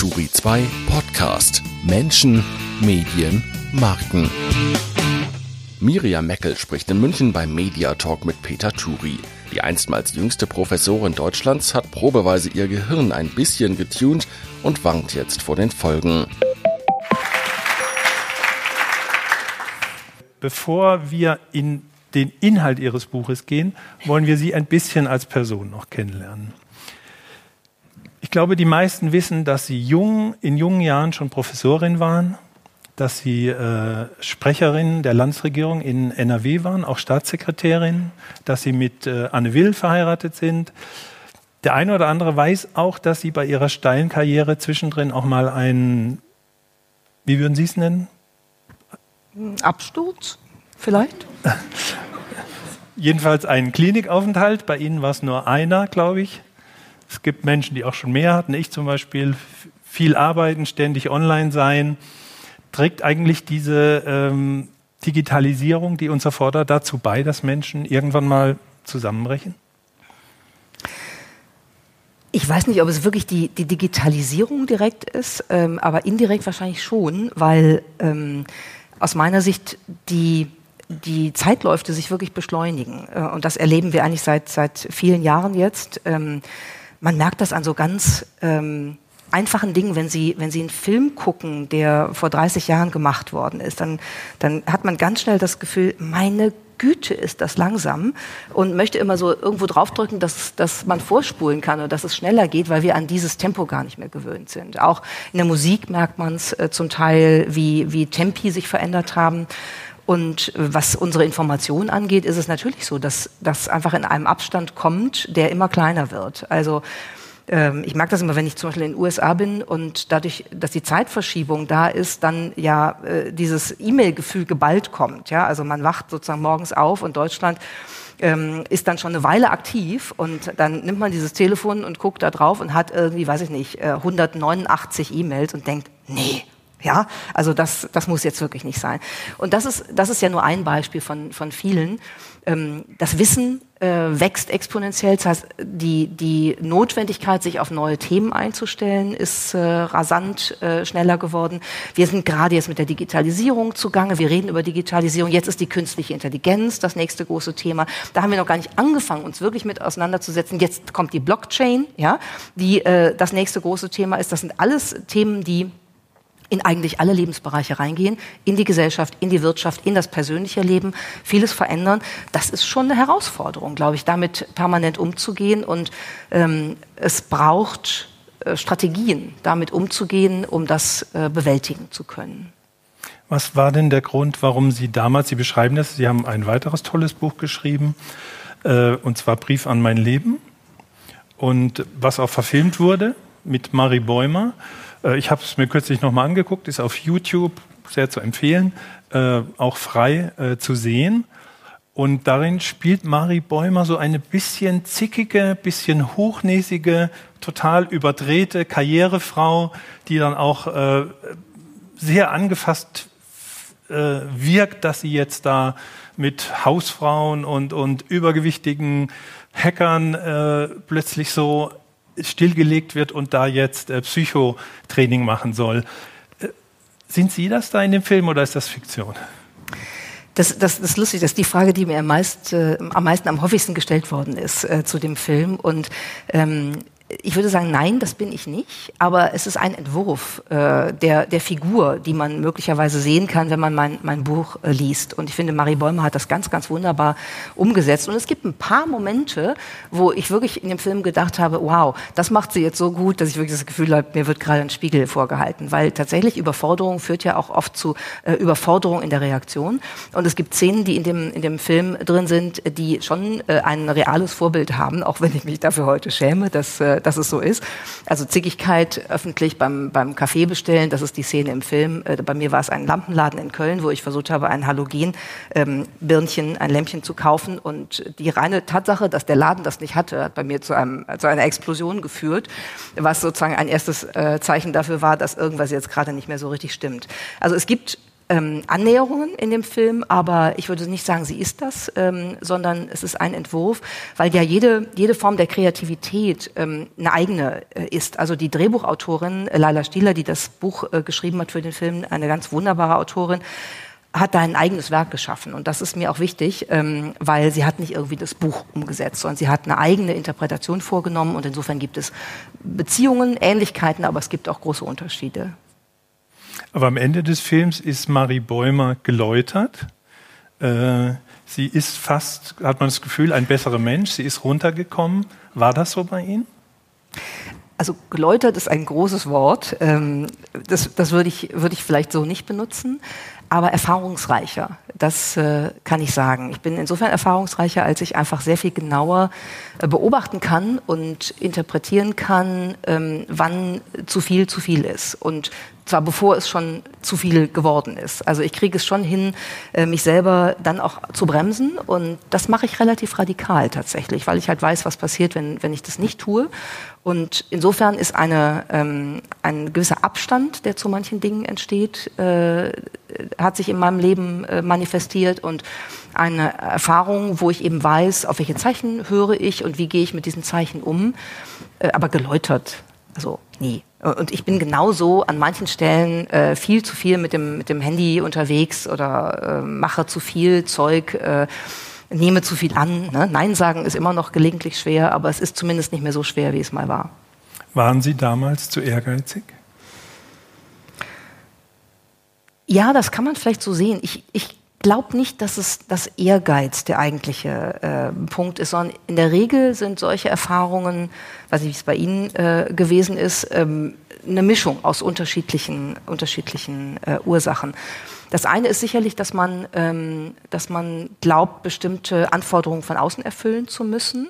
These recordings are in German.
Turi 2 Podcast Menschen, Medien, Marken. Miriam Meckel spricht in München beim Media Talk mit Peter Turi. Die einstmals jüngste Professorin Deutschlands hat probeweise ihr Gehirn ein bisschen getunt und warnt jetzt vor den Folgen. Bevor wir in den Inhalt Ihres Buches gehen, wollen wir Sie ein bisschen als Person noch kennenlernen. Ich glaube, die meisten wissen, dass Sie jung, in jungen Jahren schon Professorin waren, dass Sie äh, Sprecherin der Landesregierung in NRW waren, auch Staatssekretärin, dass Sie mit äh, Anne Will verheiratet sind. Der eine oder andere weiß auch, dass Sie bei Ihrer steilen Karriere zwischendrin auch mal einen, wie würden Sie es nennen? Absturz vielleicht? Jedenfalls einen Klinikaufenthalt. Bei Ihnen war es nur einer, glaube ich. Es gibt Menschen, die auch schon mehr hatten. Ich zum Beispiel viel arbeiten, ständig online sein. Trägt eigentlich diese ähm, Digitalisierung, die uns erfordert, dazu bei, dass Menschen irgendwann mal zusammenbrechen? Ich weiß nicht, ob es wirklich die, die Digitalisierung direkt ist, ähm, aber indirekt wahrscheinlich schon, weil ähm, aus meiner Sicht die die Zeitläufe sich wirklich beschleunigen. Äh, und das erleben wir eigentlich seit, seit vielen Jahren jetzt. Ähm, man merkt das an so ganz ähm, einfachen Dingen, wenn Sie, wenn Sie einen Film gucken, der vor 30 Jahren gemacht worden ist, dann, dann hat man ganz schnell das Gefühl, meine Güte ist das langsam und möchte immer so irgendwo draufdrücken, dass, dass man vorspulen kann oder dass es schneller geht, weil wir an dieses Tempo gar nicht mehr gewöhnt sind. Auch in der Musik merkt man es äh, zum Teil, wie, wie Tempi sich verändert haben. Und was unsere Information angeht, ist es natürlich so, dass das einfach in einem Abstand kommt, der immer kleiner wird. Also ähm, ich merke das immer, wenn ich zum Beispiel in den USA bin und dadurch, dass die Zeitverschiebung da ist, dann ja äh, dieses E-Mail-Gefühl geballt kommt. Ja? Also man wacht sozusagen morgens auf und Deutschland ähm, ist dann schon eine Weile aktiv und dann nimmt man dieses Telefon und guckt da drauf und hat irgendwie, weiß ich nicht, äh, 189 E-Mails und denkt, nee, ja, also das, das muss jetzt wirklich nicht sein. Und das ist, das ist ja nur ein Beispiel von, von vielen. Ähm, das Wissen äh, wächst exponentiell. Das heißt, die, die Notwendigkeit, sich auf neue Themen einzustellen, ist äh, rasant äh, schneller geworden. Wir sind gerade jetzt mit der Digitalisierung zugange. Wir reden über Digitalisierung. Jetzt ist die künstliche Intelligenz das nächste große Thema. Da haben wir noch gar nicht angefangen, uns wirklich mit auseinanderzusetzen. Jetzt kommt die Blockchain, ja, die äh, das nächste große Thema ist. Das sind alles Themen, die in eigentlich alle Lebensbereiche reingehen, in die Gesellschaft, in die Wirtschaft, in das persönliche Leben, vieles verändern. Das ist schon eine Herausforderung, glaube ich, damit permanent umzugehen. Und ähm, es braucht äh, Strategien, damit umzugehen, um das äh, bewältigen zu können. Was war denn der Grund, warum Sie damals, Sie beschreiben das, Sie haben ein weiteres tolles Buch geschrieben, äh, und zwar Brief an mein Leben, und was auch verfilmt wurde mit Marie Bäumer. Äh, ich habe es mir kürzlich nochmal angeguckt, ist auf YouTube sehr zu empfehlen, äh, auch frei äh, zu sehen. Und darin spielt Marie Bäumer so eine bisschen zickige, bisschen hochnäsige, total überdrehte Karrierefrau, die dann auch sehr angefasst wirkt, dass sie jetzt da mit Hausfrauen und, und übergewichtigen Hackern äh, plötzlich so stillgelegt wird und da jetzt äh, Psychotraining machen soll. Äh, sind Sie das da in dem Film oder ist das Fiktion? Das, das, das ist lustig, das ist die Frage, die mir am, meist, äh, am meisten, am häufigsten gestellt worden ist äh, zu dem Film. Und ähm, ich würde sagen, nein, das bin ich nicht, aber es ist ein Entwurf äh, der, der Figur, die man möglicherweise sehen kann, wenn man mein, mein Buch äh, liest. Und ich finde, Marie Bäumer hat das ganz, ganz wunderbar umgesetzt. Und es gibt ein paar Momente, wo ich wirklich in dem Film gedacht habe, wow, das macht sie jetzt so gut, dass ich wirklich das Gefühl habe, mir wird gerade ein Spiegel vorgehalten. Weil tatsächlich Überforderung führt ja auch oft zu äh, Überforderung in der Reaktion. Und es gibt Szenen, die in dem, in dem Film drin sind, die schon äh, ein reales Vorbild haben, auch wenn ich mich dafür heute schäme, dass äh, dass es so ist. Also Zickigkeit öffentlich beim, beim Kaffee bestellen, das ist die Szene im Film. Äh, bei mir war es ein Lampenladen in Köln, wo ich versucht habe, ein Halogen-Birnchen, ähm, ein Lämpchen zu kaufen. Und die reine Tatsache, dass der Laden das nicht hatte, hat bei mir zu, einem, zu einer Explosion geführt, was sozusagen ein erstes äh, Zeichen dafür war, dass irgendwas jetzt gerade nicht mehr so richtig stimmt. Also es gibt ähm, Annäherungen in dem Film, aber ich würde nicht sagen, sie ist das, ähm, sondern es ist ein Entwurf, weil ja jede, jede Form der Kreativität ähm, eine eigene äh, ist. Also die Drehbuchautorin Laila Stieler, die das Buch äh, geschrieben hat für den Film, eine ganz wunderbare Autorin, hat da ein eigenes Werk geschaffen. Und das ist mir auch wichtig, ähm, weil sie hat nicht irgendwie das Buch umgesetzt, sondern sie hat eine eigene Interpretation vorgenommen. Und insofern gibt es Beziehungen, Ähnlichkeiten, aber es gibt auch große Unterschiede. Aber am Ende des Films ist Marie Bäumer geläutert. Äh, sie ist fast, hat man das Gefühl, ein besserer Mensch. Sie ist runtergekommen. War das so bei Ihnen? Also geläutert ist ein großes Wort. Ähm, das, das würde ich, würde ich vielleicht so nicht benutzen aber erfahrungsreicher. Das äh, kann ich sagen. Ich bin insofern erfahrungsreicher, als ich einfach sehr viel genauer äh, beobachten kann und interpretieren kann, ähm, wann zu viel zu viel ist. Und zwar bevor es schon zu viel geworden ist. Also ich kriege es schon hin, äh, mich selber dann auch zu bremsen und das mache ich relativ radikal tatsächlich, weil ich halt weiß, was passiert, wenn, wenn ich das nicht tue. Und insofern ist eine, ähm, ein gewisser Abstand, der zu manchen Dingen entsteht, äh, hat sich in meinem Leben äh, manifestiert und eine Erfahrung, wo ich eben weiß, auf welche Zeichen höre ich und wie gehe ich mit diesen Zeichen um, äh, aber geläutert, also nie. Und ich bin genauso an manchen Stellen äh, viel zu viel mit dem, mit dem Handy unterwegs oder äh, mache zu viel Zeug, äh, nehme zu viel an. Ne? Nein sagen ist immer noch gelegentlich schwer, aber es ist zumindest nicht mehr so schwer, wie es mal war. Waren Sie damals zu ehrgeizig? Ja, das kann man vielleicht so sehen. Ich, ich glaube nicht, dass es das Ehrgeiz der eigentliche äh, Punkt ist, sondern in der Regel sind solche Erfahrungen, weiß nicht, wie es bei Ihnen äh, gewesen ist, ähm, eine Mischung aus unterschiedlichen, unterschiedlichen äh, Ursachen. Das eine ist sicherlich, dass man, ähm, dass man glaubt, bestimmte Anforderungen von außen erfüllen zu müssen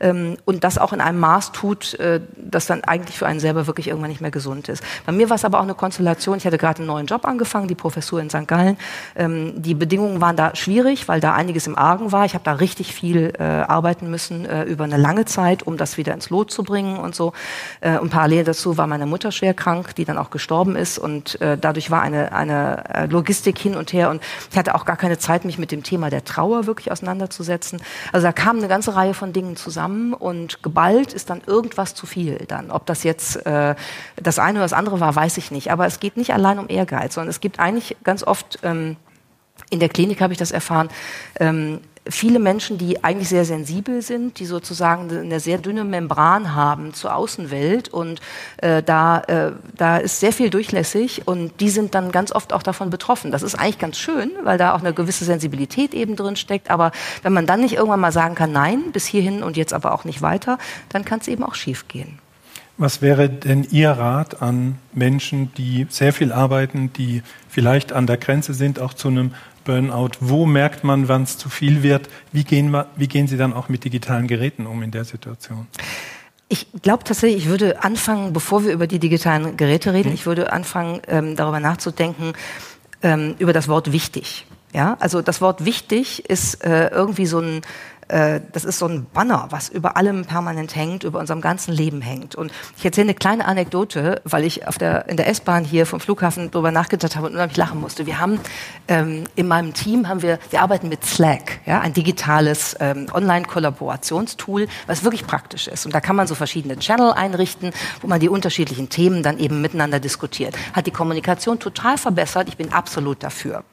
und das auch in einem Maß tut, äh, das dann eigentlich für einen selber wirklich irgendwann nicht mehr gesund ist. Bei mir war es aber auch eine Konstellation, ich hatte gerade einen neuen Job angefangen, die Professur in St. Gallen. Ähm, die Bedingungen waren da schwierig, weil da einiges im Argen war. Ich habe da richtig viel äh, arbeiten müssen äh, über eine lange Zeit, um das wieder ins Lot zu bringen und so. Und parallel dazu war meine Mutter schwer krank, die dann auch gestorben ist und dadurch war eine, eine Logistik hin und her und ich hatte auch gar keine Zeit, mich mit dem Thema der Trauer wirklich auseinanderzusetzen. Also da kam eine ganze Reihe von Dingen zusammen zusammen und geballt ist dann irgendwas zu viel dann. Ob das jetzt äh, das eine oder das andere war, weiß ich nicht. Aber es geht nicht allein um Ehrgeiz, sondern es gibt eigentlich ganz oft, ähm, in der Klinik habe ich das erfahren, ähm, viele Menschen, die eigentlich sehr sensibel sind, die sozusagen eine sehr dünne Membran haben zur Außenwelt und äh, da, äh, da ist sehr viel durchlässig und die sind dann ganz oft auch davon betroffen. Das ist eigentlich ganz schön, weil da auch eine gewisse Sensibilität eben drin steckt, aber wenn man dann nicht irgendwann mal sagen kann, nein, bis hierhin und jetzt aber auch nicht weiter, dann kann es eben auch schief gehen. Was wäre denn Ihr Rat an Menschen, die sehr viel arbeiten, die vielleicht an der Grenze sind, auch zu einem Burnout? Wo merkt man, wann es zu viel wird? Wie gehen, wie gehen Sie dann auch mit digitalen Geräten um in der Situation? Ich glaube tatsächlich, ich würde anfangen, bevor wir über die digitalen Geräte reden, mhm. ich würde anfangen, ähm, darüber nachzudenken, ähm, über das Wort wichtig. Ja, also das Wort wichtig ist äh, irgendwie so ein das ist so ein Banner, was über allem permanent hängt, über unserem ganzen Leben hängt. Und ich erzähle eine kleine Anekdote, weil ich auf der, in der S-Bahn hier vom Flughafen darüber nachgedacht habe und unheimlich lachen musste. Wir haben ähm, in meinem Team haben wir, wir arbeiten mit Slack, ja, ein digitales ähm, Online-Kollaborationstool, was wirklich praktisch ist. Und da kann man so verschiedene Channel einrichten, wo man die unterschiedlichen Themen dann eben miteinander diskutiert. Hat die Kommunikation total verbessert. Ich bin absolut dafür.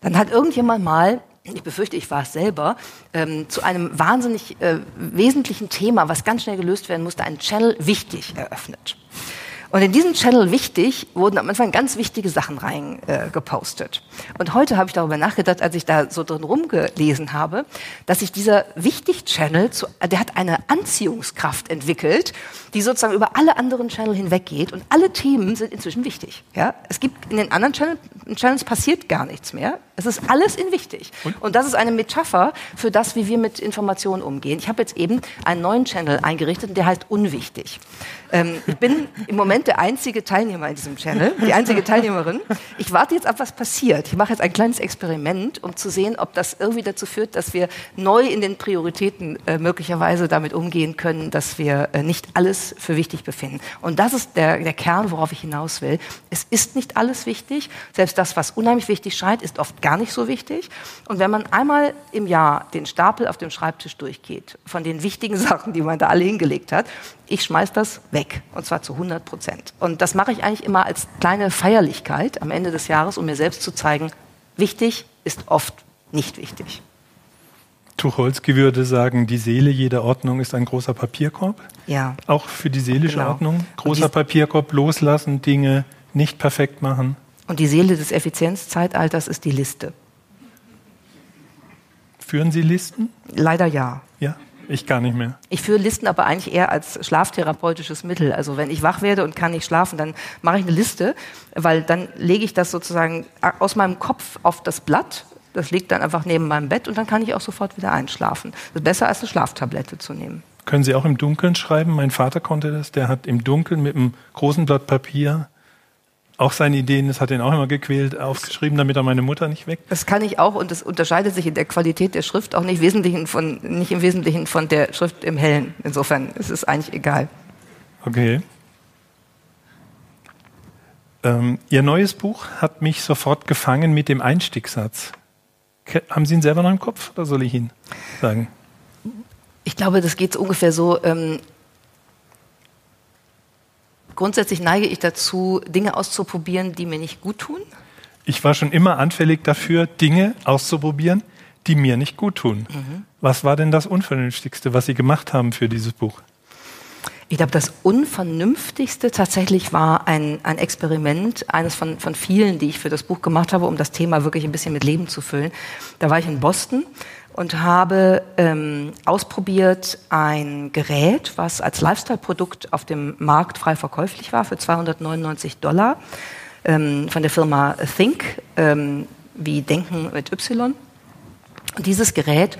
Dann hat irgendjemand mal ich befürchte, ich war es selber, ähm, zu einem wahnsinnig äh, wesentlichen Thema, was ganz schnell gelöst werden musste, einen Channel wichtig eröffnet. Und in diesen Channel wichtig wurden am Anfang ganz wichtige Sachen reingepostet. Äh, und heute habe ich darüber nachgedacht, als ich da so drin rumgelesen habe, dass sich dieser Wichtig-Channel, der hat eine Anziehungskraft entwickelt, die sozusagen über alle anderen Channel hinweggeht und alle Themen sind inzwischen wichtig. Ja? Es gibt in den anderen Channel, Channels passiert gar nichts mehr. Es ist alles in wichtig. Und? und das ist eine Metapher für das, wie wir mit Informationen umgehen. Ich habe jetzt eben einen neuen Channel eingerichtet, der heißt unwichtig. Ähm, ich bin im Moment der einzige Teilnehmer in diesem Channel, die einzige Teilnehmerin. Ich warte jetzt ab, was passiert. Ich mache jetzt ein kleines Experiment, um zu sehen, ob das irgendwie dazu führt, dass wir neu in den Prioritäten äh, möglicherweise damit umgehen können, dass wir äh, nicht alles für wichtig befinden. Und das ist der, der Kern, worauf ich hinaus will. Es ist nicht alles wichtig. Selbst das, was unheimlich wichtig scheint, ist oft gar nicht so wichtig. Und wenn man einmal im Jahr den Stapel auf dem Schreibtisch durchgeht, von den wichtigen Sachen, die man da alle hingelegt hat, ich schmeiß das weg. Und zwar zu 100 Prozent. Und das mache ich eigentlich immer als kleine Feierlichkeit am Ende des Jahres, um mir selbst zu zeigen, wichtig ist oft nicht wichtig. Tucholsky würde sagen, die Seele jeder Ordnung ist ein großer Papierkorb. Ja. Auch für die seelische genau. Ordnung. Großer Papierkorb, loslassen, Dinge nicht perfekt machen. Und die Seele des Effizienzzeitalters ist die Liste. Führen Sie Listen? Leider ja. Ja, ich gar nicht mehr. Ich führe Listen aber eigentlich eher als schlaftherapeutisches Mittel. Also wenn ich wach werde und kann nicht schlafen, dann mache ich eine Liste, weil dann lege ich das sozusagen aus meinem Kopf auf das Blatt. Das liegt dann einfach neben meinem Bett und dann kann ich auch sofort wieder einschlafen. Das ist besser als eine Schlaftablette zu nehmen. Können Sie auch im Dunkeln schreiben? Mein Vater konnte das. Der hat im Dunkeln mit einem großen Blatt Papier auch seine Ideen, das hat ihn auch immer gequält, aufgeschrieben, damit er meine Mutter nicht weg. Das kann ich auch und das unterscheidet sich in der Qualität der Schrift auch nicht, Wesentlichen von, nicht im Wesentlichen von der Schrift im Hellen. Insofern ist es eigentlich egal. Okay. Ähm, Ihr neues Buch hat mich sofort gefangen mit dem Einstiegssatz. Haben Sie ihn selber noch im Kopf oder soll ich ihn sagen? Ich glaube, das geht ungefähr so. Ähm, Grundsätzlich neige ich dazu, Dinge auszuprobieren, die mir nicht gut tun. Ich war schon immer anfällig dafür, Dinge auszuprobieren, die mir nicht gut tun. Mhm. Was war denn das Unvernünftigste, was Sie gemacht haben für dieses Buch? Ich glaube, das Unvernünftigste tatsächlich war ein, ein Experiment, eines von, von vielen, die ich für das Buch gemacht habe, um das Thema wirklich ein bisschen mit Leben zu füllen. Da war ich in Boston und habe ähm, ausprobiert ein Gerät, was als Lifestyle-Produkt auf dem Markt frei verkäuflich war für 299 Dollar ähm, von der Firma Think, ähm, wie Denken mit Y. Und dieses Gerät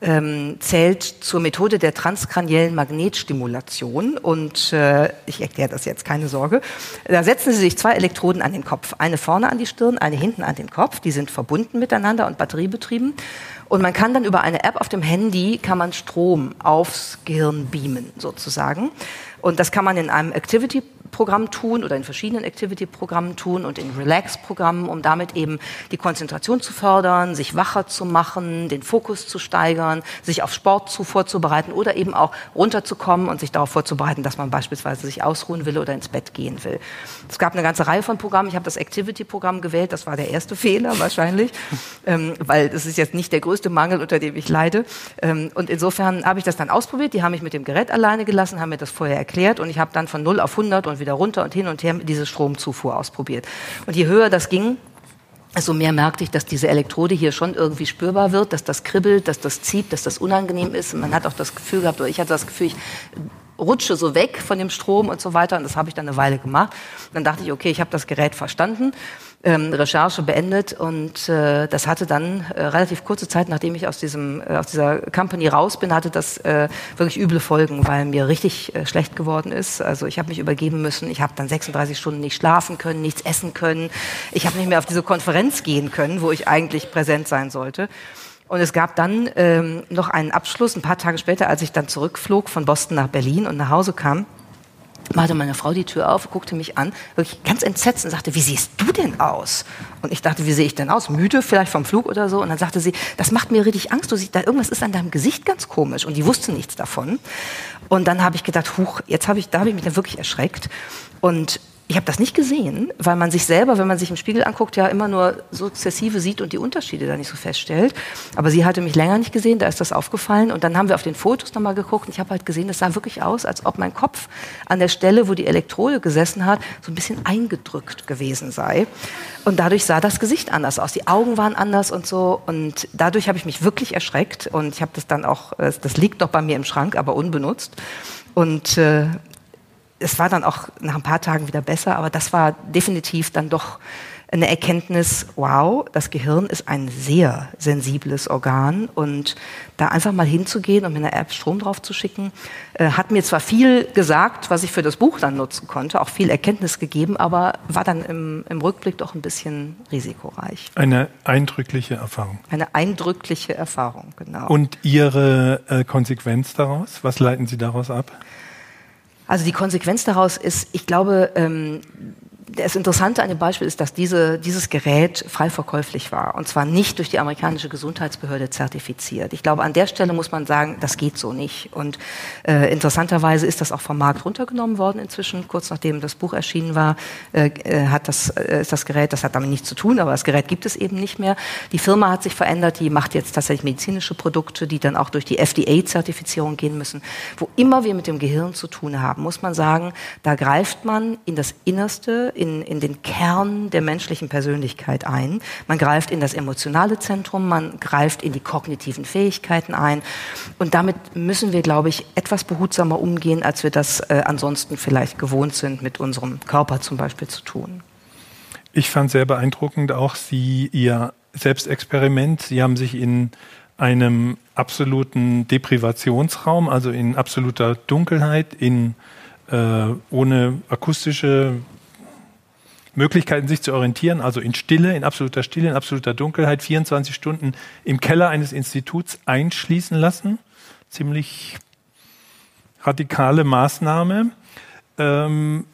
ähm, zählt zur Methode der transkraniellen Magnetstimulation. Und äh, ich erkläre das jetzt, keine Sorge. Da setzen Sie sich zwei Elektroden an den Kopf. Eine vorne an die Stirn, eine hinten an den Kopf. Die sind verbunden miteinander und batteriebetrieben. Und man kann dann über eine App auf dem Handy, kann man Strom aufs Gehirn beamen, sozusagen. Und das kann man in einem Activity Programm tun oder in verschiedenen Activity-Programmen tun und in Relax-Programmen, um damit eben die Konzentration zu fördern, sich wacher zu machen, den Fokus zu steigern, sich auf Sport zu vorzubereiten oder eben auch runterzukommen und sich darauf vorzubereiten, dass man beispielsweise sich ausruhen will oder ins Bett gehen will. Es gab eine ganze Reihe von Programmen. Ich habe das Activity-Programm gewählt. Das war der erste Fehler wahrscheinlich, ähm, weil das ist jetzt nicht der größte Mangel, unter dem ich leide. Ähm, und insofern habe ich das dann ausprobiert. Die haben mich mit dem Gerät alleine gelassen, haben mir das vorher erklärt und ich habe dann von 0 auf 100 und wieder runter und hin und her diese Stromzufuhr ausprobiert. Und je höher das ging, also mehr merkte ich, dass diese Elektrode hier schon irgendwie spürbar wird, dass das kribbelt, dass das zieht, dass das unangenehm ist. Und man hat auch das Gefühl gehabt, oder ich hatte das Gefühl, ich rutsche so weg von dem Strom und so weiter. Und das habe ich dann eine Weile gemacht. Dann dachte ich, okay, ich habe das Gerät verstanden ähm, Recherche beendet und äh, das hatte dann äh, relativ kurze Zeit, nachdem ich aus diesem äh, aus dieser Company raus bin, hatte das äh, wirklich üble Folgen, weil mir richtig äh, schlecht geworden ist. Also ich habe mich übergeben müssen, ich habe dann 36 Stunden nicht schlafen können, nichts essen können, ich habe nicht mehr auf diese Konferenz gehen können, wo ich eigentlich präsent sein sollte. Und es gab dann ähm, noch einen Abschluss, ein paar Tage später, als ich dann zurückflog von Boston nach Berlin und nach Hause kam machte meine Frau die Tür auf, guckte mich an, wirklich ganz entsetzt und sagte, wie siehst du denn aus? Und ich dachte, wie sehe ich denn aus? Müde vielleicht vom Flug oder so? Und dann sagte sie, das macht mir richtig Angst. Du siehst, da irgendwas ist an deinem Gesicht ganz komisch. Und die wusste nichts davon. Und dann habe ich gedacht, huch, jetzt habe ich, da habe ich mich dann wirklich erschreckt. Und ich habe das nicht gesehen, weil man sich selber, wenn man sich im Spiegel anguckt, ja immer nur sukzessive sieht und die Unterschiede da nicht so feststellt. Aber sie hatte mich länger nicht gesehen, da ist das aufgefallen. Und dann haben wir auf den Fotos nochmal geguckt und ich habe halt gesehen, das sah wirklich aus, als ob mein Kopf an der Stelle, wo die Elektrode gesessen hat, so ein bisschen eingedrückt gewesen sei. Und dadurch sah das Gesicht anders aus. Die Augen waren anders und so. Und dadurch habe ich mich wirklich erschreckt. Und ich habe das dann auch, äh, das liegt noch bei mir im Schrank, aber unbenutzt. Und äh, es war dann auch nach ein paar Tagen wieder besser, aber das war definitiv dann doch eine Erkenntnis, wow, das Gehirn ist ein sehr sensibles Organ und da einfach mal hinzugehen und mit einer App Strom drauf zu schicken, äh, hat mir zwar viel gesagt, was ich für das Buch dann nutzen konnte, auch viel Erkenntnis gegeben, aber war dann im, im Rückblick doch ein bisschen risikoreich. Eine eindrückliche Erfahrung. Eine eindrückliche Erfahrung, genau. Und Ihre äh, Konsequenz daraus? Was leiten Sie daraus ab? Also die Konsequenz daraus ist, ich glaube, ähm, das Interessante an dem Beispiel ist, dass diese, dieses Gerät frei verkäuflich war und zwar nicht durch die amerikanische Gesundheitsbehörde zertifiziert. Ich glaube, an der Stelle muss man sagen, das geht so nicht. Und äh, interessanterweise ist das auch vom Markt runtergenommen worden inzwischen. Kurz nachdem das Buch erschienen war, äh, äh hat das, äh, ist das Gerät, das hat damit nichts zu tun, aber das Gerät gibt es eben nicht mehr. Die Firma hat sich verändert, die macht jetzt tatsächlich medizinische Produkte, die dann auch durch die FDA-Zertifizierung gehen müssen. Wo immer wir mit dem Gehirn zu tun haben, muss man sagen, da greift man in das Innerste, in, in den Kern der menschlichen Persönlichkeit ein. Man greift in das emotionale Zentrum, man greift in die kognitiven Fähigkeiten ein. Und damit müssen wir, glaube ich, etwas behutsamer umgehen, als wir das äh, ansonsten vielleicht gewohnt sind, mit unserem Körper zum Beispiel zu tun. Ich fand sehr beeindruckend auch Sie, Ihr Selbstexperiment. Sie haben sich in einem absoluten Deprivationsraum, also in absoluter Dunkelheit, in äh, ohne akustische Möglichkeiten, sich zu orientieren, also in Stille, in absoluter Stille, in absoluter Dunkelheit, 24 Stunden im Keller eines Instituts einschließen lassen. Ziemlich radikale Maßnahme. Ähm,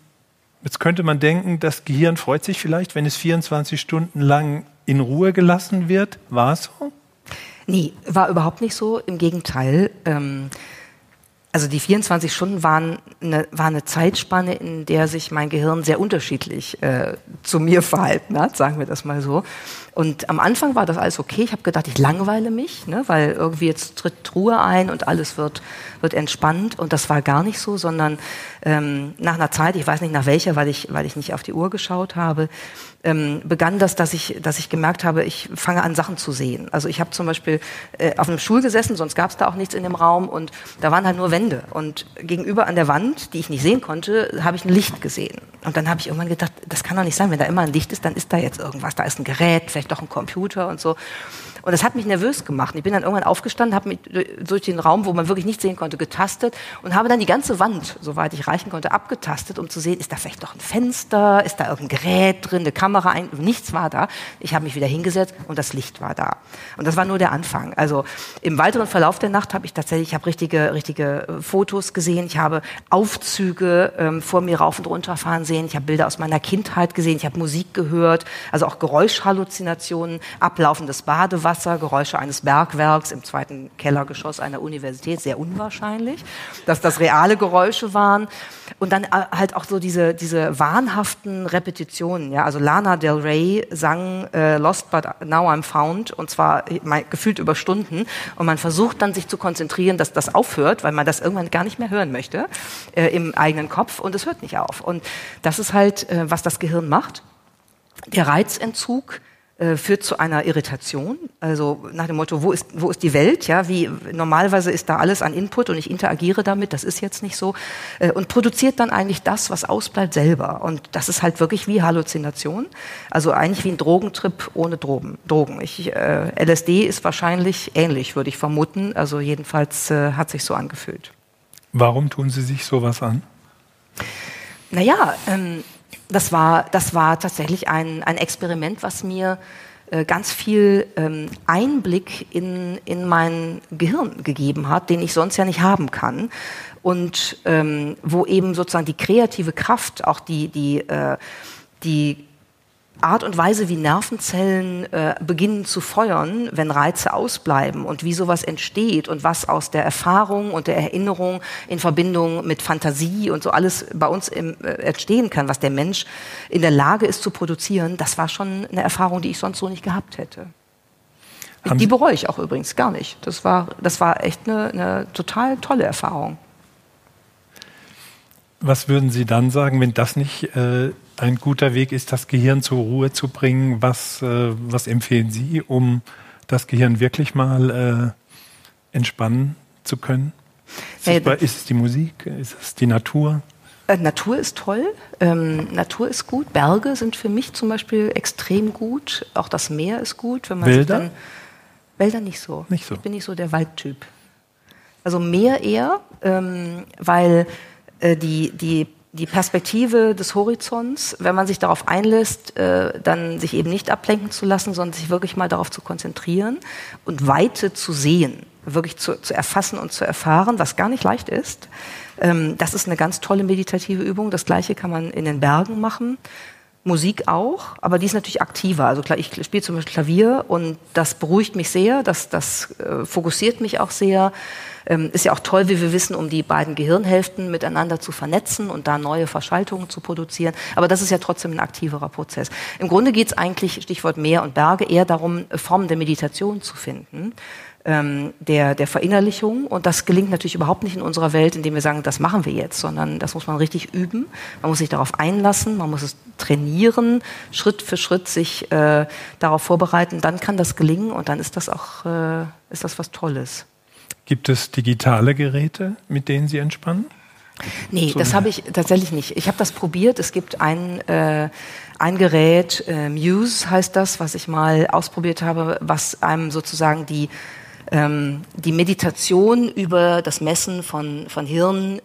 jetzt könnte man denken, das Gehirn freut sich vielleicht, wenn es 24 Stunden lang in Ruhe gelassen wird. War es so? Nee, war überhaupt nicht so. Im Gegenteil. Ähm, also die 24 Stunden waren eine, war eine Zeitspanne, in der sich mein Gehirn sehr unterschiedlich äh, zu mir verhalten hat, sagen wir das mal so. Und am Anfang war das alles okay. Ich habe gedacht, ich langweile mich, ne, weil irgendwie jetzt tritt Ruhe ein und alles wird, wird entspannt. Und das war gar nicht so, sondern ähm, nach einer Zeit, ich weiß nicht nach welcher, weil ich, weil ich nicht auf die Uhr geschaut habe, ähm, begann das, dass ich, dass ich gemerkt habe, ich fange an, Sachen zu sehen. Also ich habe zum Beispiel äh, auf einem Stuhl gesessen, sonst gab es da auch nichts in dem Raum und da waren halt nur Wände. Und gegenüber an der Wand, die ich nicht sehen konnte, habe ich ein Licht gesehen. Und dann habe ich irgendwann gedacht, das kann doch nicht sein, wenn da immer ein Licht ist, dann ist da jetzt irgendwas, da ist ein Gerät, vielleicht doch ein Computer und so. Und das hat mich nervös gemacht. Ich bin dann irgendwann aufgestanden, habe mich durch den Raum, wo man wirklich nichts sehen konnte, getastet und habe dann die ganze Wand, soweit ich reichen konnte, abgetastet, um zu sehen, ist da vielleicht doch ein Fenster, ist da irgendein Gerät drin, eine Kamera, ein, nichts war da. Ich habe mich wieder hingesetzt und das Licht war da. Und das war nur der Anfang. Also im weiteren Verlauf der Nacht habe ich tatsächlich, ich habe richtige, richtige äh, Fotos gesehen, ich habe Aufzüge ähm, vor mir rauf und runter fahren sehen, ich habe Bilder aus meiner Kindheit gesehen, ich habe Musik gehört, also auch Geräuschhalluzinationen, ablaufendes Badewasser, Wasser, Geräusche eines Bergwerks im zweiten Kellergeschoss einer Universität, sehr unwahrscheinlich, dass das reale Geräusche waren. Und dann äh, halt auch so diese, diese wahnhaften Repetitionen. Ja? Also Lana Del Rey sang äh, Lost But Now I'm Found und zwar äh, gefühlt über Stunden. Und man versucht dann sich zu konzentrieren, dass das aufhört, weil man das irgendwann gar nicht mehr hören möchte äh, im eigenen Kopf und es hört nicht auf. Und das ist halt, äh, was das Gehirn macht. Der Reizentzug führt zu einer Irritation. Also nach dem Motto, wo ist, wo ist die Welt? Ja, wie normalerweise ist da alles an Input und ich interagiere damit, das ist jetzt nicht so. Äh, und produziert dann eigentlich das, was ausbleibt, selber. Und das ist halt wirklich wie Halluzination. Also eigentlich wie ein Drogentrip ohne Drogen. Drogen. Ich, äh, LSD ist wahrscheinlich ähnlich, würde ich vermuten. Also jedenfalls äh, hat sich so angefühlt. Warum tun Sie sich sowas an? Naja, ähm, das war, das war tatsächlich ein, ein Experiment, was mir äh, ganz viel ähm, Einblick in, in mein Gehirn gegeben hat, den ich sonst ja nicht haben kann. Und ähm, wo eben sozusagen die kreative Kraft, auch die, die, äh, die Art und Weise, wie Nervenzellen äh, beginnen zu feuern, wenn Reize ausbleiben und wie sowas entsteht und was aus der Erfahrung und der Erinnerung in Verbindung mit Fantasie und so alles bei uns im, äh, entstehen kann, was der Mensch in der Lage ist zu produzieren, das war schon eine Erfahrung, die ich sonst so nicht gehabt hätte. Haben die bereue ich auch übrigens gar nicht. Das war, das war echt eine, eine total tolle Erfahrung. Was würden Sie dann sagen, wenn das nicht äh, ein guter Weg ist, das Gehirn zur Ruhe zu bringen? Was, äh, was empfehlen Sie, um das Gehirn wirklich mal äh, entspannen zu können? Ist, hey, es, ist, es, die Musik? Ist es die Natur? Äh, Natur ist toll, ähm, Natur ist gut, Berge sind für mich zum Beispiel extrem gut, auch das Meer ist gut. Wenn man Wälder? Dann, Wälder nicht so. nicht so. Ich bin nicht so der Waldtyp. Also Meer eher, ähm, weil äh, die, die die Perspektive des Horizonts, wenn man sich darauf einlässt, äh, dann sich eben nicht ablenken zu lassen, sondern sich wirklich mal darauf zu konzentrieren und Weite zu sehen, wirklich zu, zu erfassen und zu erfahren, was gar nicht leicht ist. Ähm, das ist eine ganz tolle meditative Übung. Das gleiche kann man in den Bergen machen. Musik auch, aber die ist natürlich aktiver. Also klar, ich spiele zum Beispiel Klavier und das beruhigt mich sehr, das, das äh, fokussiert mich auch sehr. Ähm, ist ja auch toll, wie wir wissen, um die beiden Gehirnhälften miteinander zu vernetzen und da neue Verschaltungen zu produzieren. Aber das ist ja trotzdem ein aktiverer Prozess. Im Grunde geht es eigentlich, Stichwort Meer und Berge, eher darum, Formen der Meditation zu finden. Ähm, der, der Verinnerlichung. Und das gelingt natürlich überhaupt nicht in unserer Welt, indem wir sagen, das machen wir jetzt, sondern das muss man richtig üben. Man muss sich darauf einlassen, man muss es trainieren, Schritt für Schritt sich äh, darauf vorbereiten. Dann kann das gelingen und dann ist das auch äh, ist das was Tolles. Gibt es digitale Geräte, mit denen Sie entspannen? Nee, so das habe ich tatsächlich nicht. Ich habe das probiert. Es gibt ein, äh, ein Gerät, äh, Muse heißt das, was ich mal ausprobiert habe, was einem sozusagen die die Meditation über das Messen von, von Hirnwellen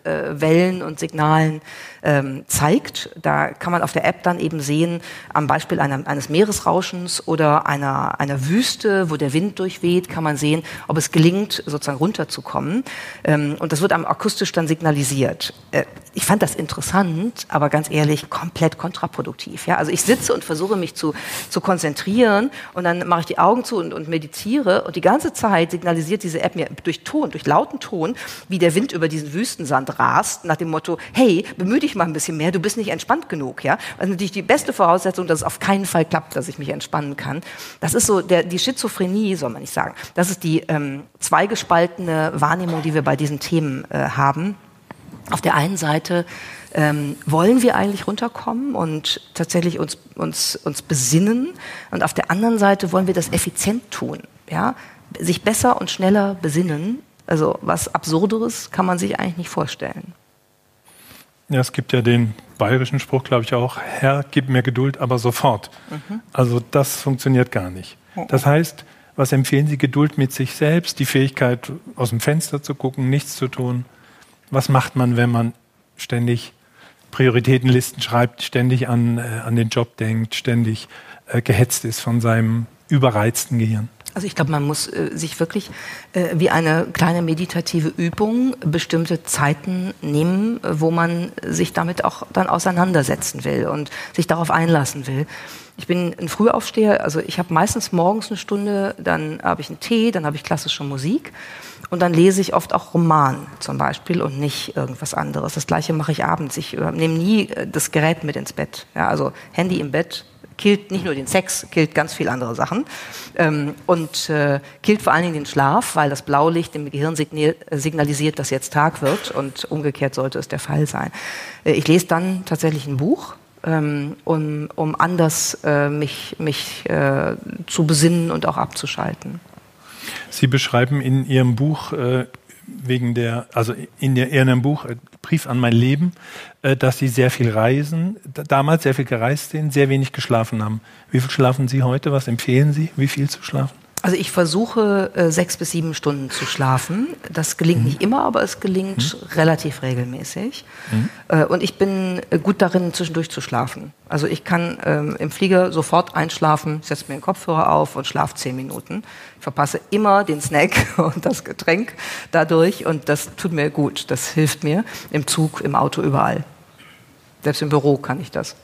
äh, äh, und Signalen ähm, zeigt. Da kann man auf der App dann eben sehen, am Beispiel einer, eines Meeresrauschens oder einer, einer Wüste, wo der Wind durchweht, kann man sehen, ob es gelingt, sozusagen runterzukommen. Ähm, und das wird einem akustisch dann signalisiert. Äh, ich fand das interessant, aber ganz ehrlich, komplett kontraproduktiv. Ja? Also ich sitze und versuche mich zu, zu konzentrieren und dann mache ich die Augen zu und, und meditiere und die ganze Zeit signalisiert diese App mir durch Ton, durch lauten Ton, wie der Wind über diesen Wüstensand rast, nach dem Motto, hey, bemühe dich mal ein bisschen mehr, du bist nicht entspannt genug. Ja? Ist natürlich die beste Voraussetzung, dass es auf keinen Fall klappt, dass ich mich entspannen kann. Das ist so der, die Schizophrenie, soll man nicht sagen. Das ist die ähm, zweigespaltene Wahrnehmung, die wir bei diesen Themen äh, haben. Auf der einen Seite ähm, wollen wir eigentlich runterkommen und tatsächlich uns, uns, uns besinnen. Und auf der anderen Seite wollen wir das effizient tun. Ja? Sich besser und schneller besinnen. Also was Absurderes kann man sich eigentlich nicht vorstellen. Ja, es gibt ja den bayerischen Spruch, glaube ich auch, Herr, gib mir Geduld, aber sofort. Mhm. Also das funktioniert gar nicht. Mhm. Das heißt, was empfehlen Sie? Geduld mit sich selbst, die Fähigkeit, aus dem Fenster zu gucken, nichts zu tun. Was macht man, wenn man ständig Prioritätenlisten schreibt, ständig an, äh, an den Job denkt, ständig äh, gehetzt ist von seinem überreizten Gehirn? Also ich glaube, man muss äh, sich wirklich äh, wie eine kleine meditative Übung bestimmte Zeiten nehmen, wo man sich damit auch dann auseinandersetzen will und sich darauf einlassen will. Ich bin ein Frühaufsteher, also ich habe meistens morgens eine Stunde, dann habe ich einen Tee, dann habe ich klassische Musik und dann lese ich oft auch Roman zum Beispiel und nicht irgendwas anderes. Das gleiche mache ich abends. Ich äh, nehme nie äh, das Gerät mit ins Bett. Ja, also Handy im Bett, killt nicht nur den Sex, killt ganz viele andere Sachen ähm, und äh, killt vor allen Dingen den Schlaf, weil das Blaulicht dem Gehirn signalisiert, dass jetzt Tag wird und umgekehrt sollte es der Fall sein. Äh, ich lese dann tatsächlich ein Buch, ähm, um, um anders äh, mich, mich äh, zu besinnen und auch abzuschalten. Sie beschreiben in Ihrem Buch äh, wegen der, also in, der, in Ihrem Buch äh, Brief an mein Leben, äh, dass Sie sehr viel reisen, damals sehr viel gereist sind, sehr wenig geschlafen haben. Wie viel schlafen Sie heute? Was empfehlen Sie? Wie viel zu schlafen? Also ich versuche äh, sechs bis sieben Stunden zu schlafen. Das gelingt mhm. nicht immer, aber es gelingt mhm. relativ regelmäßig. Mhm. Äh, und ich bin äh, gut darin, zwischendurch zu schlafen. Also ich kann ähm, im Flieger sofort einschlafen, setze mir den Kopfhörer auf und schlafe zehn Minuten. Ich verpasse immer den Snack und das Getränk dadurch und das tut mir gut. Das hilft mir im Zug, im Auto, überall. Selbst im Büro kann ich das.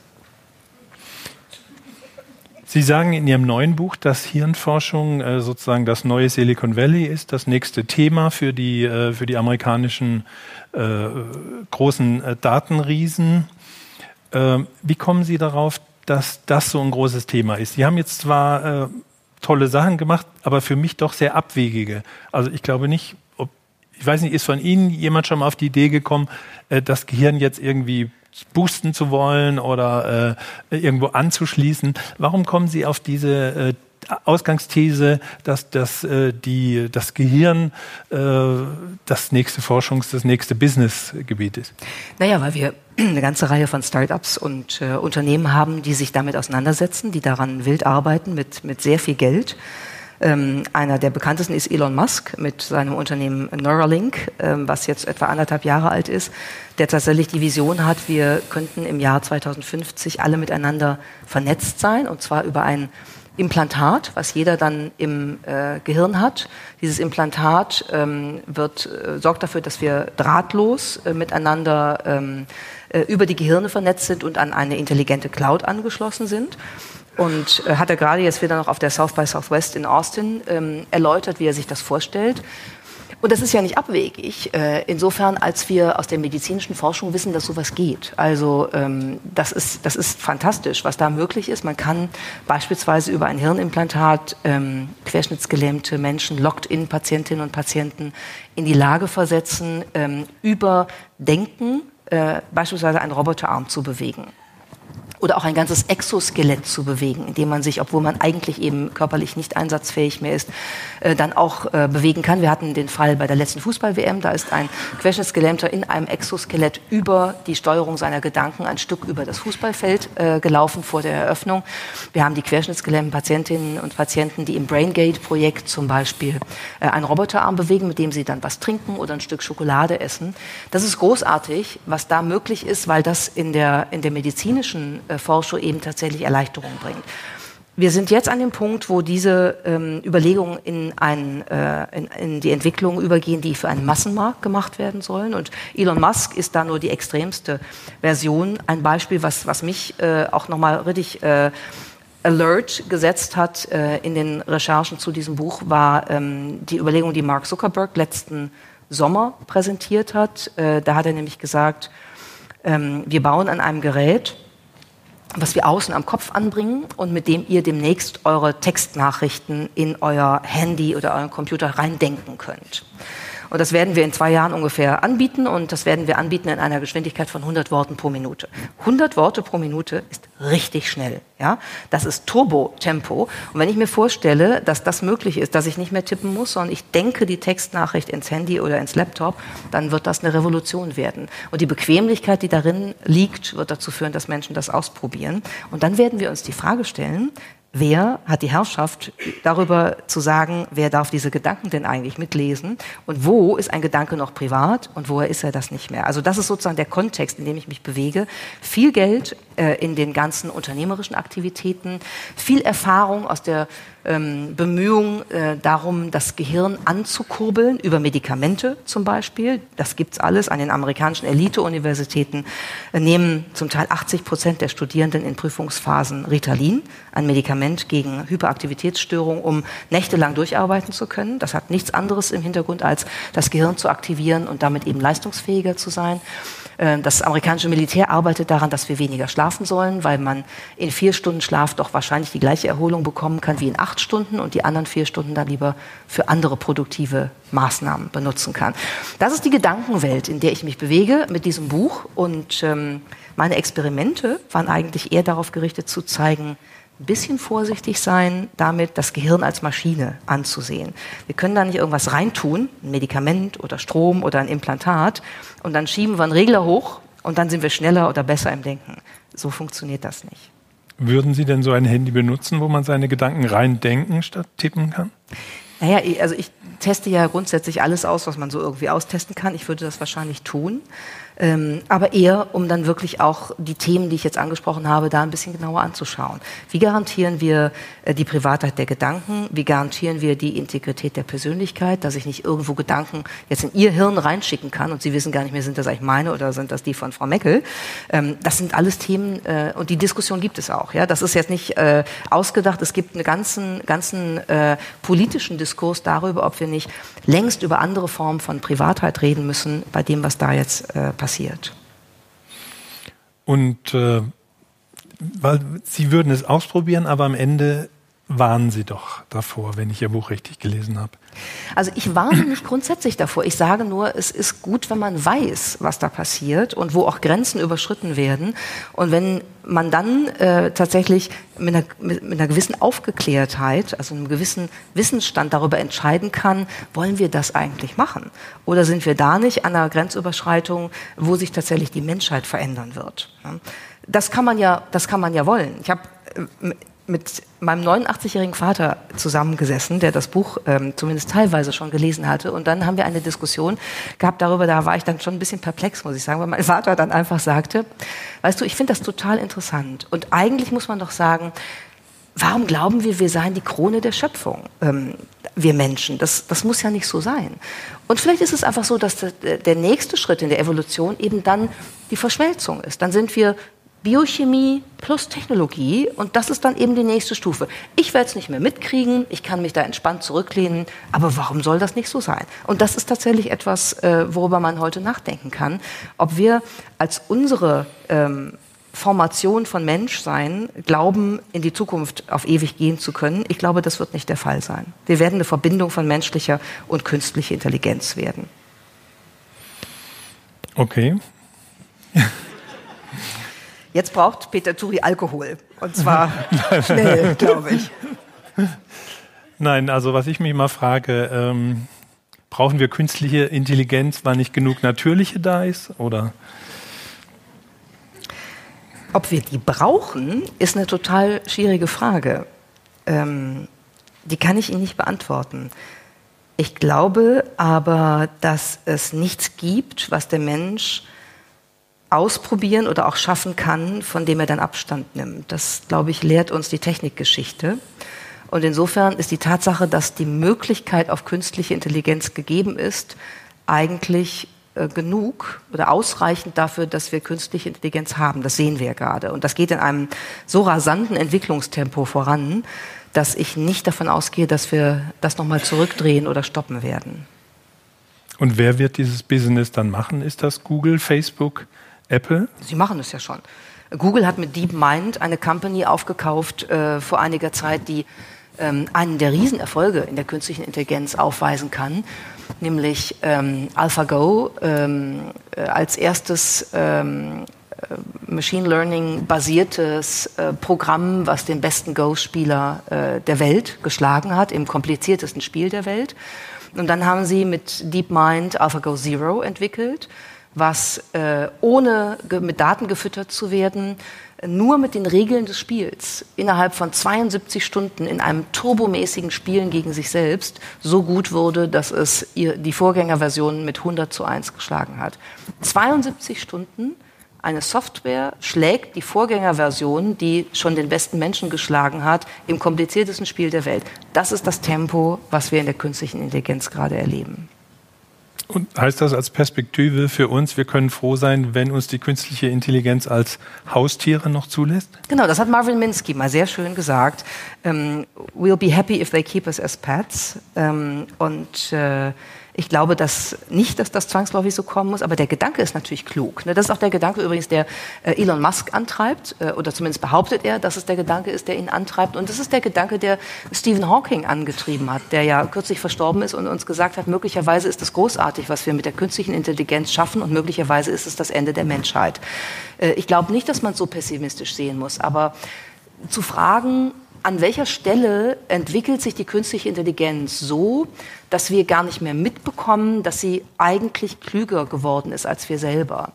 Sie sagen in Ihrem neuen Buch, dass Hirnforschung äh, sozusagen das neue Silicon Valley ist, das nächste Thema für die, äh, für die amerikanischen äh, großen äh, Datenriesen. Ähm, wie kommen Sie darauf, dass das so ein großes Thema ist? Sie haben jetzt zwar äh, tolle Sachen gemacht, aber für mich doch sehr abwegige. Also ich glaube nicht, ob, ich weiß nicht, ist von Ihnen jemand schon mal auf die Idee gekommen, äh, das Gehirn jetzt irgendwie boosten zu wollen oder äh, irgendwo anzuschließen. Warum kommen Sie auf diese äh, Ausgangsthese, dass das, äh, die, das Gehirn äh, das nächste Forschungs-, das nächste Businessgebiet ist? Naja, weil wir eine ganze Reihe von Start-ups und äh, Unternehmen haben, die sich damit auseinandersetzen, die daran wild arbeiten mit, mit sehr viel Geld. Ähm, einer der bekanntesten ist Elon Musk mit seinem Unternehmen Neuralink, ähm, was jetzt etwa anderthalb Jahre alt ist, der tatsächlich die Vision hat, wir könnten im Jahr 2050 alle miteinander vernetzt sein, und zwar über ein Implantat, was jeder dann im äh, Gehirn hat. Dieses Implantat ähm, wird, äh, sorgt dafür, dass wir drahtlos äh, miteinander ähm, äh, über die Gehirne vernetzt sind und an eine intelligente Cloud angeschlossen sind und äh, hat er gerade jetzt wieder noch auf der South by Southwest in Austin ähm, erläutert, wie er sich das vorstellt. Und das ist ja nicht abwegig, äh, insofern, als wir aus der medizinischen Forschung wissen, dass sowas geht. Also ähm, das, ist, das ist fantastisch, was da möglich ist. Man kann beispielsweise über ein Hirnimplantat ähm, querschnittsgelähmte Menschen, Locked-in-Patientinnen und Patienten in die Lage versetzen, ähm, über Denken äh, beispielsweise einen Roboterarm zu bewegen oder auch ein ganzes Exoskelett zu bewegen, indem man sich, obwohl man eigentlich eben körperlich nicht einsatzfähig mehr ist, äh, dann auch äh, bewegen kann. Wir hatten den Fall bei der letzten Fußball-WM, da ist ein Querschnittsgelähmter in einem Exoskelett über die Steuerung seiner Gedanken ein Stück über das Fußballfeld äh, gelaufen vor der Eröffnung. Wir haben die querschnittsgelähmten Patientinnen und Patienten, die im BrainGate-Projekt zum Beispiel äh, einen Roboterarm bewegen, mit dem sie dann was trinken oder ein Stück Schokolade essen. Das ist großartig, was da möglich ist, weil das in der, in der medizinischen äh, Forschung eben tatsächlich Erleichterung bringt. Wir sind jetzt an dem Punkt, wo diese ähm, Überlegungen in, ein, äh, in, in, die Entwicklung übergehen, die für einen Massenmarkt gemacht werden sollen. Und Elon Musk ist da nur die extremste Version. Ein Beispiel, was, was mich äh, auch nochmal richtig äh, Alert gesetzt hat äh, in den Recherchen zu diesem Buch, war ähm, die Überlegung, die Mark Zuckerberg letzten Sommer präsentiert hat. Äh, da hat er nämlich gesagt, ähm, wir bauen an einem Gerät, was wir außen am Kopf anbringen und mit dem ihr demnächst eure Textnachrichten in euer Handy oder euren Computer reindenken könnt. Und das werden wir in zwei Jahren ungefähr anbieten und das werden wir anbieten in einer Geschwindigkeit von 100 Worten pro Minute. 100 Worte pro Minute ist richtig schnell. Ja, das ist Turbo-Tempo. Und wenn ich mir vorstelle, dass das möglich ist, dass ich nicht mehr tippen muss, sondern ich denke die Textnachricht ins Handy oder ins Laptop, dann wird das eine Revolution werden. Und die Bequemlichkeit, die darin liegt, wird dazu führen, dass Menschen das ausprobieren. Und dann werden wir uns die Frage stellen, wer hat die Herrschaft darüber zu sagen, wer darf diese Gedanken denn eigentlich mitlesen und wo ist ein Gedanke noch privat und woher ist er das nicht mehr. Also das ist sozusagen der Kontext, in dem ich mich bewege. Viel Geld äh, in den ganzen unternehmerischen Aktivitäten, viel Erfahrung aus der ähm, Bemühungen äh, darum, das Gehirn anzukurbeln, über Medikamente zum Beispiel. Das gibt's alles. An den amerikanischen Elite-Universitäten äh, nehmen zum Teil 80 Prozent der Studierenden in Prüfungsphasen Ritalin, ein Medikament gegen Hyperaktivitätsstörung, um nächtelang durcharbeiten zu können. Das hat nichts anderes im Hintergrund, als das Gehirn zu aktivieren und damit eben leistungsfähiger zu sein. Äh, das amerikanische Militär arbeitet daran, dass wir weniger schlafen sollen, weil man in vier Stunden Schlaf doch wahrscheinlich die gleiche Erholung bekommen kann wie in acht Stunden und die anderen vier Stunden dann lieber für andere produktive Maßnahmen benutzen kann. Das ist die Gedankenwelt, in der ich mich bewege mit diesem Buch. Und ähm, meine Experimente waren eigentlich eher darauf gerichtet zu zeigen, ein bisschen vorsichtig sein, damit das Gehirn als Maschine anzusehen. Wir können da nicht irgendwas reintun, ein Medikament oder Strom oder ein Implantat, und dann schieben wir einen Regler hoch und dann sind wir schneller oder besser im Denken. So funktioniert das nicht. Würden Sie denn so ein Handy benutzen, wo man seine Gedanken rein denken statt tippen kann? Naja, also ich teste ja grundsätzlich alles aus, was man so irgendwie austesten kann. Ich würde das wahrscheinlich tun. Ähm, aber eher, um dann wirklich auch die Themen, die ich jetzt angesprochen habe, da ein bisschen genauer anzuschauen. Wie garantieren wir äh, die Privatheit der Gedanken? Wie garantieren wir die Integrität der Persönlichkeit, dass ich nicht irgendwo Gedanken jetzt in Ihr Hirn reinschicken kann und Sie wissen gar nicht mehr, sind das eigentlich meine oder sind das die von Frau Meckel? Ähm, das sind alles Themen äh, und die Diskussion gibt es auch. Ja, das ist jetzt nicht äh, ausgedacht. Es gibt einen ganzen, ganzen äh, politischen Diskurs darüber, ob wir nicht längst über andere Formen von Privatheit reden müssen, bei dem, was da jetzt äh, passiert. Und äh, weil Sie würden es ausprobieren, aber am Ende warnen Sie doch davor, wenn ich Ihr Buch richtig gelesen habe. Also ich warne nicht grundsätzlich davor. Ich sage nur, es ist gut, wenn man weiß, was da passiert und wo auch Grenzen überschritten werden. Und wenn man dann äh, tatsächlich mit einer, mit, einer gewissen Aufgeklärtheit, also einem gewissen Wissensstand darüber entscheiden kann, wollen wir das eigentlich machen? Oder sind wir da nicht an einer Grenzüberschreitung, wo sich tatsächlich die Menschheit verändern wird? Das kann man ja, das kann man ja wollen. Ich habe äh, mit meinem 89-jährigen Vater zusammengesessen, der das Buch ähm, zumindest teilweise schon gelesen hatte. Und dann haben wir eine Diskussion gehabt darüber, da war ich dann schon ein bisschen perplex, muss ich sagen, weil mein Vater dann einfach sagte, weißt du, ich finde das total interessant. Und eigentlich muss man doch sagen, warum glauben wir, wir seien die Krone der Schöpfung, ähm, wir Menschen? Das, das muss ja nicht so sein. Und vielleicht ist es einfach so, dass der, der nächste Schritt in der Evolution eben dann die Verschmelzung ist. Dann sind wir Biochemie plus Technologie und das ist dann eben die nächste Stufe. Ich werde es nicht mehr mitkriegen, ich kann mich da entspannt zurücklehnen, aber warum soll das nicht so sein? Und das ist tatsächlich etwas, äh, worüber man heute nachdenken kann, ob wir als unsere ähm, Formation von Menschsein glauben, in die Zukunft auf ewig gehen zu können. Ich glaube, das wird nicht der Fall sein. Wir werden eine Verbindung von menschlicher und künstlicher Intelligenz werden. Okay. Jetzt braucht Peter Turi Alkohol. Und zwar schnell, glaube ich. Nein, also was ich mich mal frage, ähm, brauchen wir künstliche Intelligenz, weil nicht genug natürliche da ist? Oder? Ob wir die brauchen, ist eine total schwierige Frage. Ähm, die kann ich Ihnen nicht beantworten. Ich glaube aber, dass es nichts gibt, was der Mensch ausprobieren oder auch schaffen kann, von dem er dann Abstand nimmt. Das, glaube ich, lehrt uns die Technikgeschichte. Und insofern ist die Tatsache, dass die Möglichkeit auf künstliche Intelligenz gegeben ist, eigentlich äh, genug oder ausreichend dafür, dass wir künstliche Intelligenz haben. Das sehen wir ja gerade. Und das geht in einem so rasanten Entwicklungstempo voran, dass ich nicht davon ausgehe, dass wir das nochmal zurückdrehen oder stoppen werden. Und wer wird dieses Business dann machen? Ist das Google, Facebook? Apple? Sie machen es ja schon. Google hat mit DeepMind eine Company aufgekauft äh, vor einiger Zeit, die ähm, einen der Riesenerfolge in der künstlichen Intelligenz aufweisen kann, nämlich ähm, AlphaGo ähm, äh, als erstes ähm, äh, Machine Learning basiertes äh, Programm, was den besten Go-Spieler äh, der Welt geschlagen hat, im kompliziertesten Spiel der Welt. Und dann haben sie mit DeepMind AlphaGo Zero entwickelt was äh, ohne mit Daten gefüttert zu werden, nur mit den Regeln des Spiels innerhalb von 72 Stunden in einem turbomäßigen Spielen gegen sich selbst so gut wurde, dass es ihr, die Vorgängerversion mit 100 zu 1 geschlagen hat. 72 Stunden, eine Software schlägt die Vorgängerversion, die schon den besten Menschen geschlagen hat, im kompliziertesten Spiel der Welt. Das ist das Tempo, was wir in der künstlichen Intelligenz gerade erleben. Und heißt das als Perspektive für uns, wir können froh sein, wenn uns die künstliche Intelligenz als Haustiere noch zulässt? Genau, das hat Marvin Minsky mal sehr schön gesagt. Ähm, we'll be happy if they keep us as pets. Ähm, und äh, ich glaube dass nicht, dass das zwangsläufig so kommen muss, aber der Gedanke ist natürlich klug. Ne? Das ist auch der Gedanke übrigens, der äh, Elon Musk antreibt, äh, oder zumindest behauptet er, dass es der Gedanke ist, der ihn antreibt. Und das ist der Gedanke, der Stephen Hawking angetrieben hat, der ja kürzlich verstorben ist und uns gesagt hat, möglicherweise ist es großartig, was wir mit der künstlichen Intelligenz schaffen und möglicherweise ist es das Ende der Menschheit. Äh, ich glaube nicht, dass man es so pessimistisch sehen muss, aber zu fragen, an welcher Stelle entwickelt sich die künstliche Intelligenz so, dass wir gar nicht mehr mitbekommen, dass sie eigentlich klüger geworden ist als wir selber?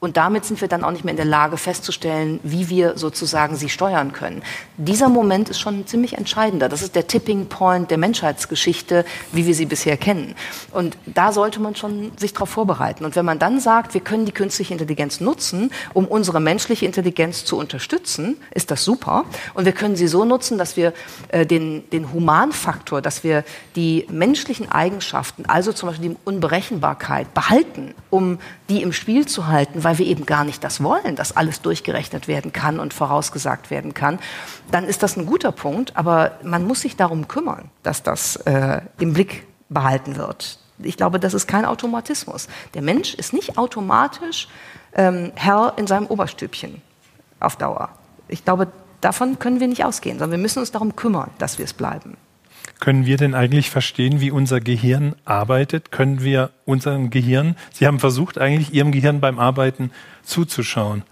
Und damit sind wir dann auch nicht mehr in der Lage festzustellen, wie wir sozusagen sie steuern können. Dieser Moment ist schon ziemlich entscheidender. Das ist der Tipping Point der Menschheitsgeschichte, wie wir sie bisher kennen. Und da sollte man schon sich darauf vorbereiten. Und wenn man dann sagt, wir können die künstliche Intelligenz nutzen, um unsere menschliche Intelligenz zu unterstützen, ist das super. Und wir können sie so nutzen, dass wir äh, den, den Humanfaktor, dass wir die menschlichen Eigenschaften, also zum Beispiel die Unberechenbarkeit, behalten, um die im Spiel zu halten, weil wir eben gar nicht das wollen, dass alles durchgerechnet werden kann und vorausgesagt werden kann, dann ist das ein guter Punkt. Aber man muss sich darum kümmern, dass das äh, im Blick behalten wird. Ich glaube, das ist kein Automatismus. Der Mensch ist nicht automatisch ähm, Herr in seinem Oberstübchen auf Dauer. Ich glaube, davon können wir nicht ausgehen, sondern wir müssen uns darum kümmern, dass wir es bleiben. Können wir denn eigentlich verstehen, wie unser Gehirn arbeitet? Können wir unserem Gehirn, Sie haben versucht, eigentlich Ihrem Gehirn beim Arbeiten zuzuschauen.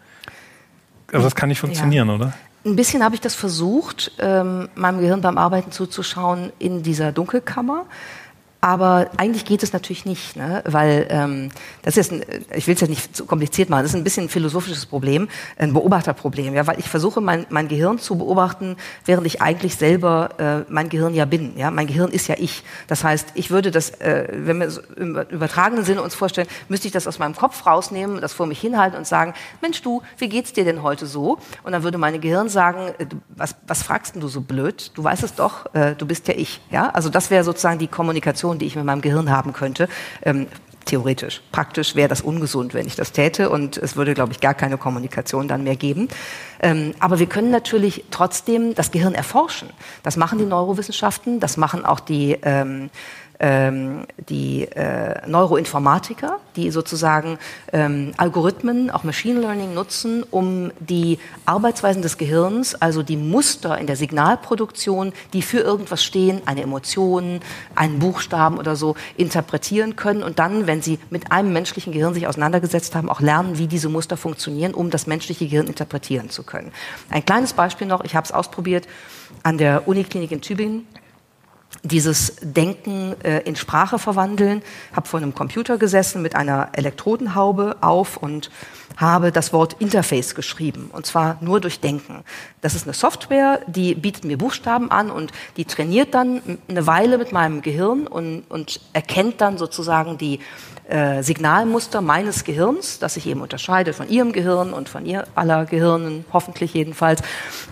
Aber das kann nicht funktionieren, ja. oder? Ein bisschen habe ich das versucht, ähm, meinem Gehirn beim Arbeiten zuzuschauen in dieser Dunkelkammer. Aber eigentlich geht es natürlich nicht, ne? weil ähm, das ist, ein, ich will es ja nicht zu kompliziert machen, das ist ein bisschen ein philosophisches Problem, ein Beobachterproblem, ja, weil ich versuche mein, mein Gehirn zu beobachten, während ich eigentlich selber äh, mein Gehirn ja bin. Ja, mein Gehirn ist ja ich. Das heißt, ich würde das, äh, wenn wir im übertragenen Sinne uns vorstellen, müsste ich das aus meinem Kopf rausnehmen, das vor mich hinhalten und sagen, Mensch du, wie geht's dir denn heute so? Und dann würde mein Gehirn sagen, äh, was, was fragst denn du so blöd? Du weißt es doch, äh, du bist ja ich. Ja, also das wäre sozusagen die Kommunikation Informationen, die ich mit meinem Gehirn haben könnte. Ähm, theoretisch. Praktisch wäre das ungesund, wenn ich das täte und es würde, glaube ich, gar keine Kommunikation dann mehr geben. Ähm, aber wir können natürlich trotzdem das Gehirn erforschen. Das machen die Neurowissenschaften, das machen auch die ähm, ähm, die äh, Neuroinformatiker, die sozusagen ähm, Algorithmen, auch Machine Learning nutzen, um die Arbeitsweisen des Gehirns, also die Muster in der Signalproduktion, die für irgendwas stehen, eine Emotion, einen Buchstaben oder so, interpretieren können und dann, wenn sie mit einem menschlichen Gehirn sich auseinandergesetzt haben, auch lernen, wie diese Muster funktionieren, um das menschliche Gehirn interpretieren zu können. Ein kleines Beispiel noch, ich habe es ausprobiert an der Uniklinik in Tübingen dieses Denken äh, in Sprache verwandeln, habe vor einem Computer gesessen mit einer Elektrodenhaube auf und habe das Wort Interface geschrieben und zwar nur durch Denken. Das ist eine Software, die bietet mir Buchstaben an und die trainiert dann eine Weile mit meinem Gehirn und, und erkennt dann sozusagen die äh, Signalmuster meines Gehirns, das sich eben unterscheidet von Ihrem Gehirn und von ihr aller Gehirnen, hoffentlich jedenfalls.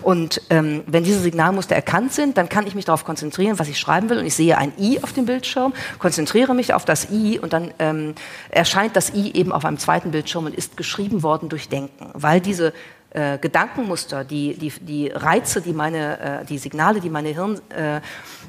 Und ähm, wenn diese Signalmuster erkannt sind, dann kann ich mich darauf konzentrieren, was ich schreiben will. Und ich sehe ein I auf dem Bildschirm, konzentriere mich auf das I und dann ähm, erscheint das I eben auf einem zweiten Bildschirm und ist geschrieben worden durch Denken, weil diese äh, Gedankenmuster, die, die, die Reize, die meine, äh, die Signale, die meine Hirnzellen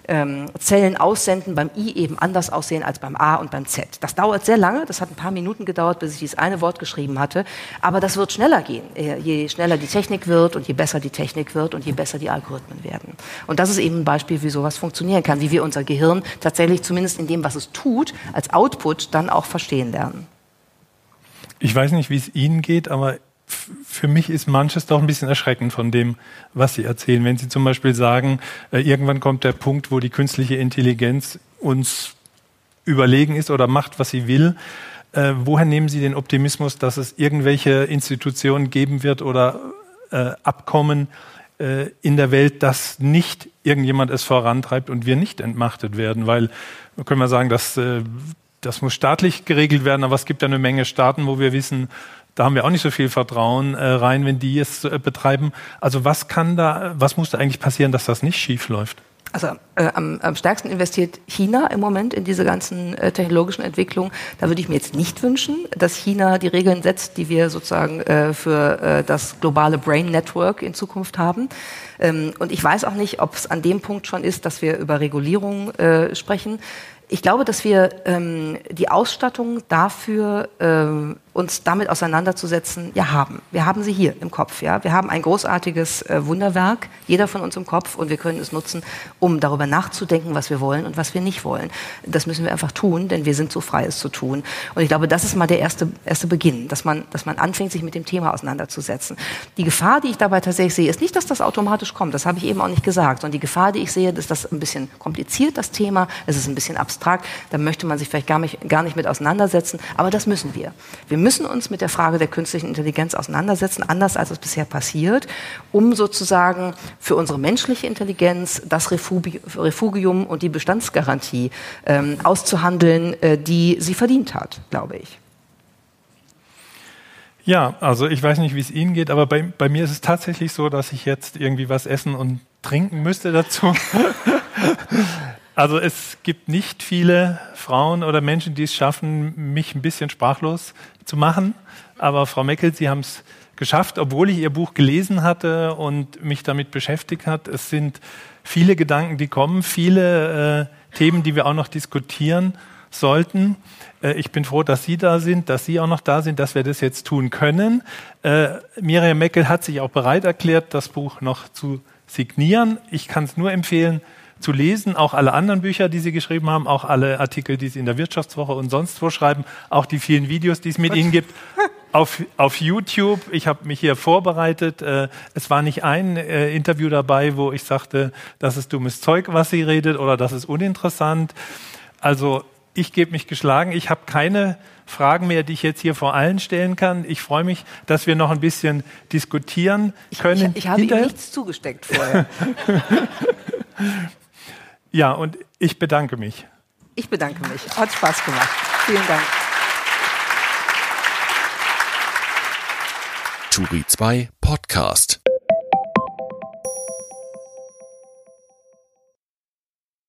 äh, aussenden, beim I eben anders aussehen als beim A und beim Z. Das dauert sehr lange, das hat ein paar Minuten gedauert, bis ich dieses eine Wort geschrieben hatte, aber das wird schneller gehen, äh, je schneller die Technik wird und je besser die Technik wird und je besser die Algorithmen werden. Und das ist eben ein Beispiel, wie sowas funktionieren kann, wie wir unser Gehirn tatsächlich zumindest in dem, was es tut, als Output dann auch verstehen lernen. Ich weiß nicht, wie es Ihnen geht, aber für mich ist manches doch ein bisschen erschreckend von dem, was Sie erzählen. Wenn Sie zum Beispiel sagen, äh, irgendwann kommt der Punkt, wo die künstliche Intelligenz uns überlegen ist oder macht, was sie will. Äh, woher nehmen Sie den Optimismus, dass es irgendwelche Institutionen geben wird oder äh, Abkommen in der Welt, dass nicht irgendjemand es vorantreibt und wir nicht entmachtet werden? Weil, können wir sagen, dass das muss staatlich geregelt werden, aber es gibt ja eine Menge Staaten, wo wir wissen, da haben wir auch nicht so viel Vertrauen äh, rein, wenn die es äh, betreiben. Also was kann da, was muss da eigentlich passieren, dass das nicht schief läuft? Also äh, am, am stärksten investiert China im Moment in diese ganzen äh, technologischen Entwicklungen. Da würde ich mir jetzt nicht wünschen, dass China die Regeln setzt, die wir sozusagen äh, für äh, das globale Brain Network in Zukunft haben. Ähm, und ich weiß auch nicht, ob es an dem Punkt schon ist, dass wir über Regulierung äh, sprechen. Ich glaube, dass wir ähm, die Ausstattung dafür ähm, uns damit auseinanderzusetzen, ja haben. Wir haben sie hier im Kopf. Ja, wir haben ein großartiges äh, Wunderwerk, jeder von uns im Kopf, und wir können es nutzen, um darüber nachzudenken, was wir wollen und was wir nicht wollen. Das müssen wir einfach tun, denn wir sind so frei, es zu tun. Und ich glaube, das ist mal der erste erste Beginn, dass man dass man anfängt, sich mit dem Thema auseinanderzusetzen. Die Gefahr, die ich dabei tatsächlich sehe, ist nicht, dass das automatisch kommt. Das habe ich eben auch nicht gesagt, sondern die Gefahr, die ich sehe, ist das ein bisschen kompliziert das Thema. Es ist ein bisschen abstrakt. Da möchte man sich vielleicht gar nicht gar nicht mit auseinandersetzen. Aber das müssen wir. Wir müssen uns mit der Frage der künstlichen Intelligenz auseinandersetzen, anders als es bisher passiert, um sozusagen für unsere menschliche Intelligenz das Refugium und die Bestandsgarantie ähm, auszuhandeln, äh, die sie verdient hat, glaube ich. Ja, also ich weiß nicht, wie es Ihnen geht, aber bei, bei mir ist es tatsächlich so, dass ich jetzt irgendwie was essen und trinken müsste dazu. Also es gibt nicht viele Frauen oder Menschen, die es schaffen, mich ein bisschen sprachlos zu machen. Aber Frau Meckel, Sie haben es geschafft, obwohl ich Ihr Buch gelesen hatte und mich damit beschäftigt hat. Es sind viele Gedanken, die kommen, viele äh, Themen, die wir auch noch diskutieren. sollten. Äh, ich bin froh, dass Sie da sind, dass Sie auch noch da sind, dass wir das jetzt tun können. Äh, Miriam Meckel hat sich auch bereit erklärt, das Buch noch zu signieren. Ich kann es nur empfehlen, zu lesen, auch alle anderen Bücher, die Sie geschrieben haben, auch alle Artikel, die Sie in der Wirtschaftswoche und sonst wo schreiben, auch die vielen Videos, die es mit Ihnen gibt. Auf, auf YouTube, ich habe mich hier vorbereitet. Äh, es war nicht ein äh, Interview dabei, wo ich sagte, das ist dummes Zeug, was sie redet, oder das ist uninteressant. Also ich gebe mich geschlagen. Ich habe keine Fragen mehr, die ich jetzt hier vor allen stellen kann. Ich freue mich, dass wir noch ein bisschen diskutieren können. Ich, ich, ich habe Ihnen nichts zugesteckt vorher. Ja, und ich bedanke mich. Ich bedanke mich. Hat Spaß gemacht. Vielen Dank. Turi 2 Podcast.